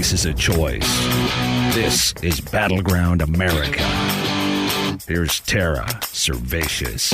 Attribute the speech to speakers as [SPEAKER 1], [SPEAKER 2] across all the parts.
[SPEAKER 1] America is a choice. This is Battleground America. Here's Tara Servatius.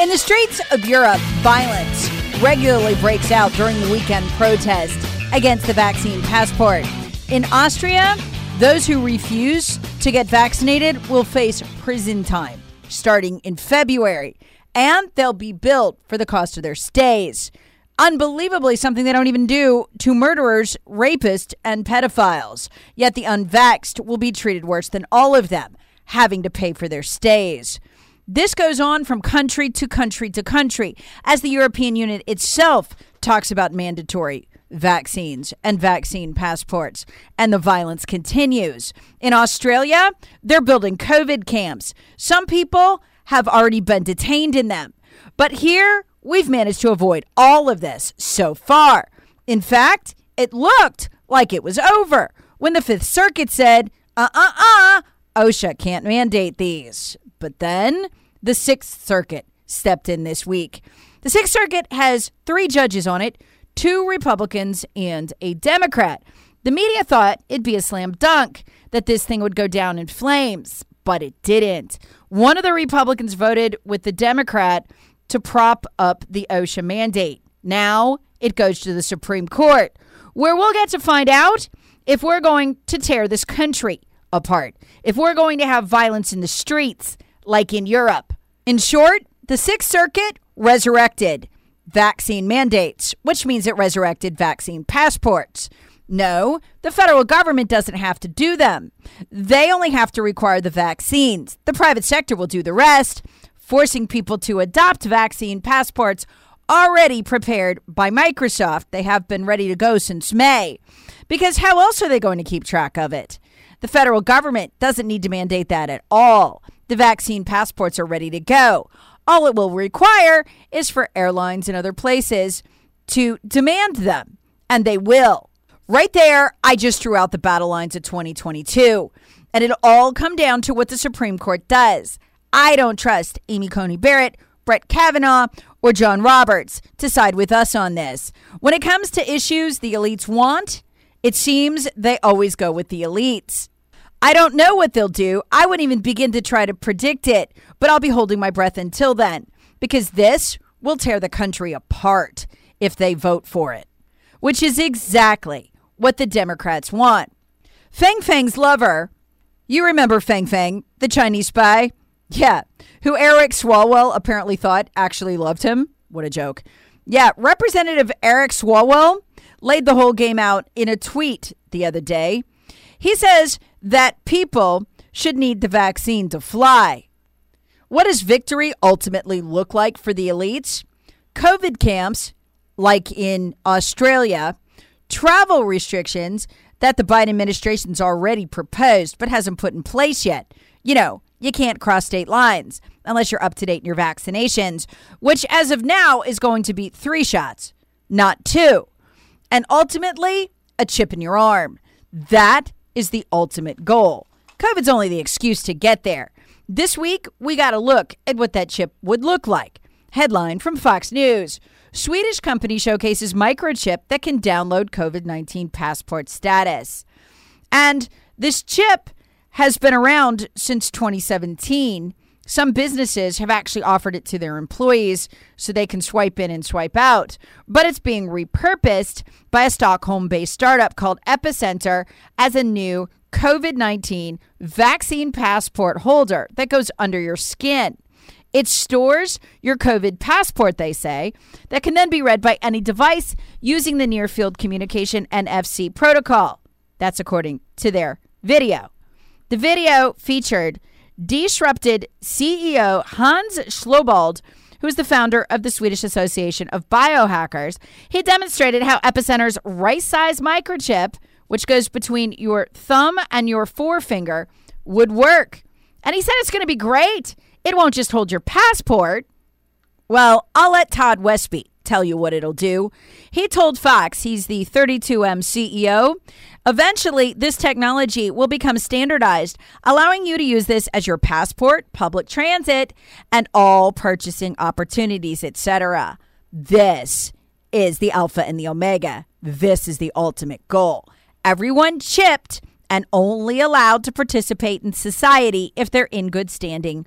[SPEAKER 2] In the streets of Europe, violence regularly breaks out during the weekend protest against the vaccine passport. In Austria, those who refuse to get vaccinated will face prison time starting in February, and they'll be built for the cost of their stays. Unbelievably, something they don't even do to murderers, rapists, and pedophiles. Yet the unvaxxed will be treated worse than all of them, having to pay for their stays. This goes on from country to country to country as the European Union itself talks about mandatory vaccines and vaccine passports. And the violence continues. In Australia, they're building COVID camps. Some people have already been detained in them. But here, we've managed to avoid all of this so far. In fact, it looked like it was over when the Fifth Circuit said, uh uh uh, OSHA can't mandate these. But then the Sixth Circuit stepped in this week. The Sixth Circuit has three judges on it two Republicans and a Democrat. The media thought it'd be a slam dunk that this thing would go down in flames, but it didn't. One of the Republicans voted with the Democrat to prop up the OSHA mandate. Now it goes to the Supreme Court, where we'll get to find out if we're going to tear this country apart, if we're going to have violence in the streets like in Europe. In short, the Sixth Circuit resurrected vaccine mandates, which means it resurrected vaccine passports. No, the federal government doesn't have to do them. They only have to require the vaccines. The private sector will do the rest, forcing people to adopt vaccine passports already prepared by Microsoft. They have been ready to go since May. Because how else are they going to keep track of it? The federal government doesn't need to mandate that at all. The vaccine passports are ready to go. All it will require is for airlines and other places to demand them, and they will. Right there, I just drew out the battle lines of 2022. And it'll all come down to what the Supreme Court does. I don't trust Amy Coney Barrett, Brett Kavanaugh, or John Roberts to side with us on this. When it comes to issues the elites want, it seems they always go with the elites. I don't know what they'll do. I wouldn't even begin to try to predict it, but I'll be holding my breath until then because this will tear the country apart if they vote for it, which is exactly what the Democrats want. Fang Fang's lover, you remember Fang Fang, the Chinese spy? Yeah, who Eric Swalwell apparently thought actually loved him. What a joke. Yeah, Representative Eric Swalwell laid the whole game out in a tweet the other day. He says that people should need the vaccine to fly. What does victory ultimately look like for the elites? COVID camps, like in Australia, travel restrictions that the Biden administration's already proposed but hasn't put in place yet. You know, you can't cross state lines unless you're up to date in your vaccinations, which as of now is going to be three shots, not two. And ultimately, a chip in your arm. That is the ultimate goal. COVID's only the excuse to get there. This week, we got a look at what that chip would look like. Headline from Fox News Swedish company showcases microchip that can download COVID 19 passport status. And this chip has been around since 2017. Some businesses have actually offered it to their employees so they can swipe in and swipe out, but it's being repurposed by a Stockholm based startup called Epicenter as a new COVID 19 vaccine passport holder that goes under your skin. It stores your COVID passport, they say, that can then be read by any device using the near field communication NFC protocol. That's according to their video. The video featured disrupted CEO Hans Schlobold, who is the founder of the Swedish Association of Biohackers. He demonstrated how Epicenter's right size microchip, which goes between your thumb and your forefinger, would work. And he said it's going to be great. It won't just hold your passport. Well, I'll let Todd Westby tell you what it'll do. He told Fox, he's the 32M CEO, eventually this technology will become standardized, allowing you to use this as your passport, public transit, and all purchasing opportunities, etc. This is the alpha and the omega. This is the ultimate goal. Everyone chipped and only allowed to participate in society if they're in good standing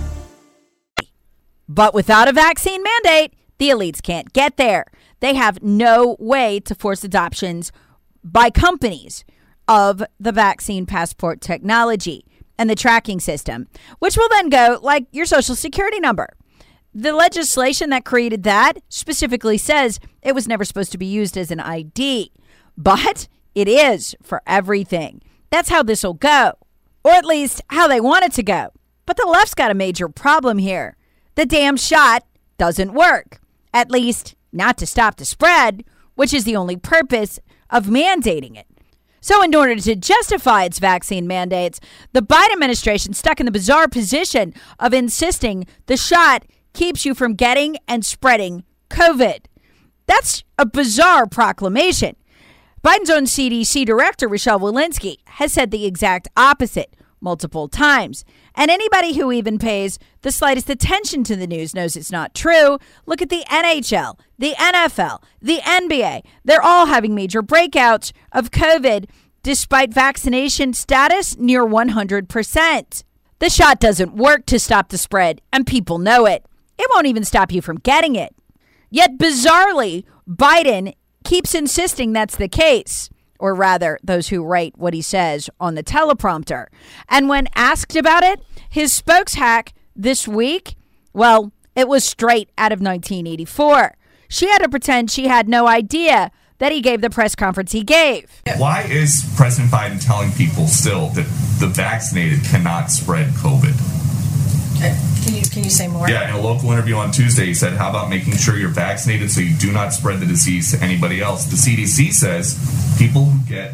[SPEAKER 2] But without a vaccine mandate, the elites can't get there. They have no way to force adoptions by companies of the vaccine passport technology and the tracking system, which will then go like your social security number. The legislation that created that specifically says it was never supposed to be used as an ID, but it is for everything. That's how this will go, or at least how they want it to go. But the left's got a major problem here the damn shot doesn't work. At least, not to stop the spread, which is the only purpose of mandating it. So, in order to justify its vaccine mandates, the Biden administration stuck in the bizarre position of insisting the shot keeps you from getting and spreading COVID. That's a bizarre proclamation. Biden's own CDC director, Rochelle Walensky, has said the exact opposite multiple times. And anybody who even pays the slightest attention to the news knows it's not true. Look at the NHL, the NFL, the NBA. They're all having major breakouts of COVID despite vaccination status near 100%. The shot doesn't work to stop the spread, and people know it. It won't even stop you from getting it. Yet, bizarrely, Biden keeps insisting that's the case or rather, those who write what he says on the teleprompter. And when asked about it, his spokes hack this week, well, it was straight out of 1984. She had to pretend she had no idea that he gave the press conference he gave.
[SPEAKER 3] Why is President Biden telling people still that the vaccinated cannot spread COVID?
[SPEAKER 4] Can you can you say more?
[SPEAKER 3] Yeah, in a local interview on Tuesday, he said, "How about making sure you're vaccinated so you do not spread the disease to anybody else?" The CDC says people who get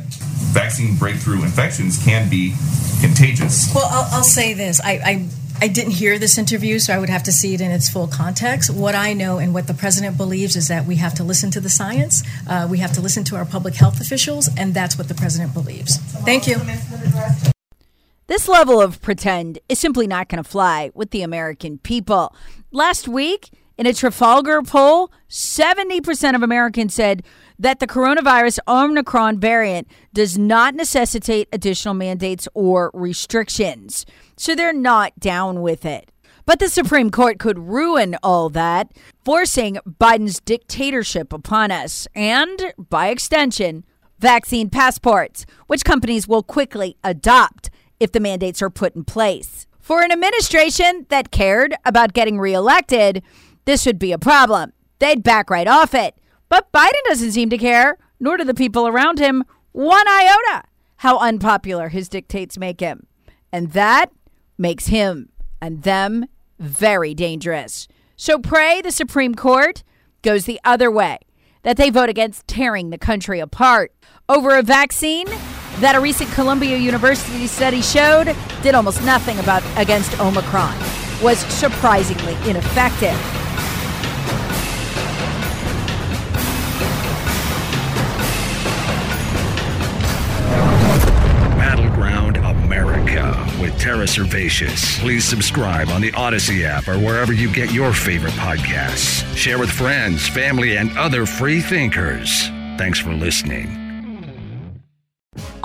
[SPEAKER 3] vaccine breakthrough infections can be contagious.
[SPEAKER 4] Well, I'll, I'll say this: I, I I didn't hear this interview, so I would have to see it in its full context. What I know and what the president believes is that we have to listen to the science, uh, we have to listen to our public health officials, and that's what the president believes. Thank you.
[SPEAKER 2] This level of pretend is simply not going to fly with the American people. Last week, in a Trafalgar poll, 70% of Americans said that the coronavirus Omicron variant does not necessitate additional mandates or restrictions. So they're not down with it. But the Supreme Court could ruin all that, forcing Biden's dictatorship upon us and, by extension, vaccine passports, which companies will quickly adopt if the mandates are put in place. For an administration that cared about getting reelected, this would be a problem. They'd back right off it. But Biden doesn't seem to care, nor do the people around him one iota how unpopular his dictates make him. And that makes him and them very dangerous. So pray the Supreme Court goes the other way, that they vote against tearing the country apart over a vaccine that a recent Columbia University study showed did almost nothing about against Omicron was surprisingly ineffective.
[SPEAKER 1] Battleground America with Tara Servatius. Please subscribe on the Odyssey app or wherever you get your favorite podcasts. Share with friends, family, and other free thinkers. Thanks for listening.